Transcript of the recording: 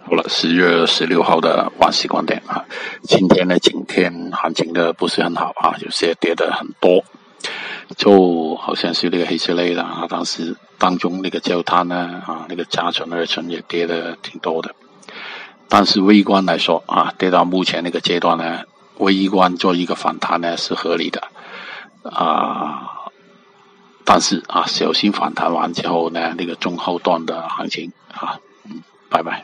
好了，十月十六号的晚喜观点啊，今天呢，今天行情的不是很好啊，有些跌的很多，就好像是那个黑色类的啊，当时当中那个焦炭呢啊，那个甲醇、二醇也跌的挺多的，但是微观来说啊，跌到目前那个阶段呢，微观做一个反弹呢是合理的啊，但是啊，小心反弹完之后呢，那个中后段的行情啊，嗯，拜拜。